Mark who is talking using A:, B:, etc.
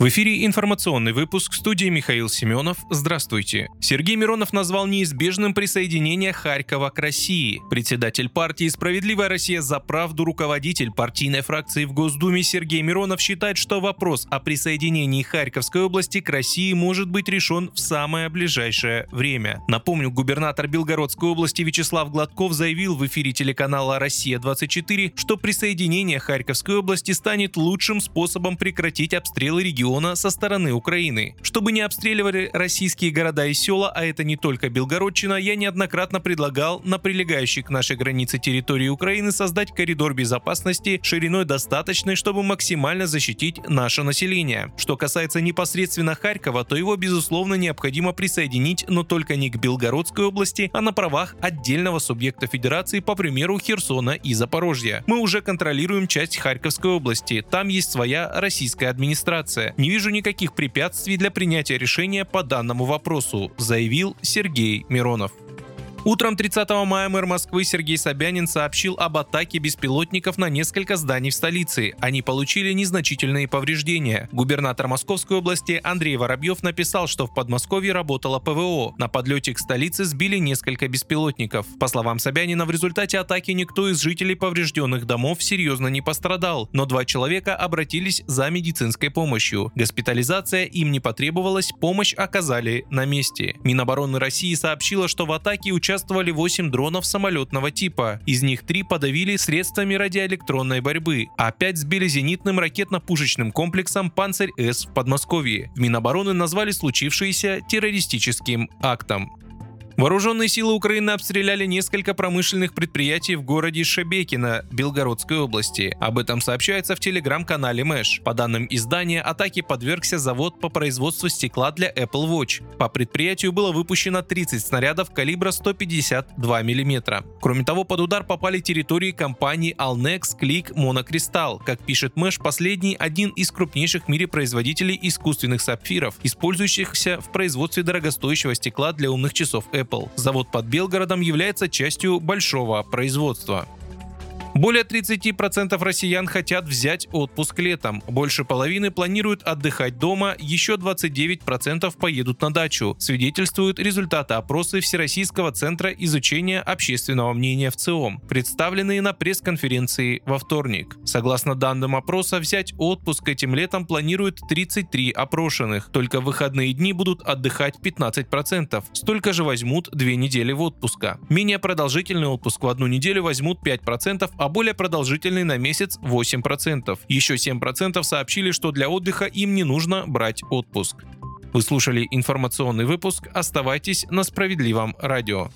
A: В эфире информационный выпуск студии Михаил Семенов. Здравствуйте. Сергей Миронов назвал неизбежным присоединение Харькова к России. Председатель партии «Справедливая Россия за правду» руководитель партийной фракции в Госдуме Сергей Миронов считает, что вопрос о присоединении Харьковской области к России может быть решен в самое ближайшее время. Напомню, губернатор Белгородской области Вячеслав Гладков заявил в эфире телеканала «Россия-24», что присоединение Харьковской области станет лучшим способом прекратить обстрелы региона региона со стороны Украины. Чтобы не обстреливали российские города и села, а это не только Белгородчина, я неоднократно предлагал на прилегающей к нашей границе территории Украины создать коридор безопасности шириной достаточной, чтобы максимально защитить наше население. Что касается непосредственно Харькова, то его, безусловно, необходимо присоединить, но только не к Белгородской области, а на правах отдельного субъекта федерации, по примеру Херсона и Запорожья. Мы уже контролируем часть Харьковской области, там есть своя российская администрация. Не вижу никаких препятствий для принятия решения по данному вопросу, заявил Сергей Миронов. Утром 30 мая мэр Москвы Сергей Собянин сообщил об атаке беспилотников на несколько зданий в столице. Они получили незначительные повреждения. Губернатор Московской области Андрей Воробьев написал, что в Подмосковье работало ПВО. На подлете к столице сбили несколько беспилотников. По словам Собянина, в результате атаки никто из жителей поврежденных домов серьезно не пострадал, но два человека обратились за медицинской помощью. Госпитализация им не потребовалась, помощь оказали на месте. Минобороны России сообщила, что в атаке участвовали участвовали 8 дронов самолетного типа. Из них 3 подавили средствами радиоэлектронной борьбы, а 5 сбили зенитным ракетно-пушечным комплексом «Панцирь-С» в Подмосковье. В Минобороны назвали случившееся террористическим актом. Вооруженные силы Украины обстреляли несколько промышленных предприятий в городе Шебекино Белгородской области. Об этом сообщается в телеграм-канале Мэш. По данным издания, атаке подвергся завод по производству стекла для Apple Watch. По предприятию было выпущено 30 снарядов калибра 152 мм. Кроме того, под удар попали территории компаний Alnex, Click, Monocrystal. Как пишет Мэш, последний один из крупнейших в мире производителей искусственных сапфиров, использующихся в производстве дорогостоящего стекла для умных часов Apple. Apple. Завод под Белгородом является частью большого производства. Более 30% россиян хотят взять отпуск летом. Больше половины планируют отдыхать дома, еще 29% поедут на дачу. Свидетельствуют результаты опроса Всероссийского центра изучения общественного мнения в ЦИОМ, представленные на пресс-конференции во вторник. Согласно данным опроса, взять отпуск этим летом планируют 33 опрошенных. Только в выходные дни будут отдыхать 15%. Столько же возьмут две недели в отпуска. Менее продолжительный отпуск в одну неделю возьмут 5%, а более продолжительный на месяц 8%. Еще 7% сообщили, что для отдыха им не нужно брать отпуск. Вы слушали информационный выпуск. Оставайтесь на справедливом радио.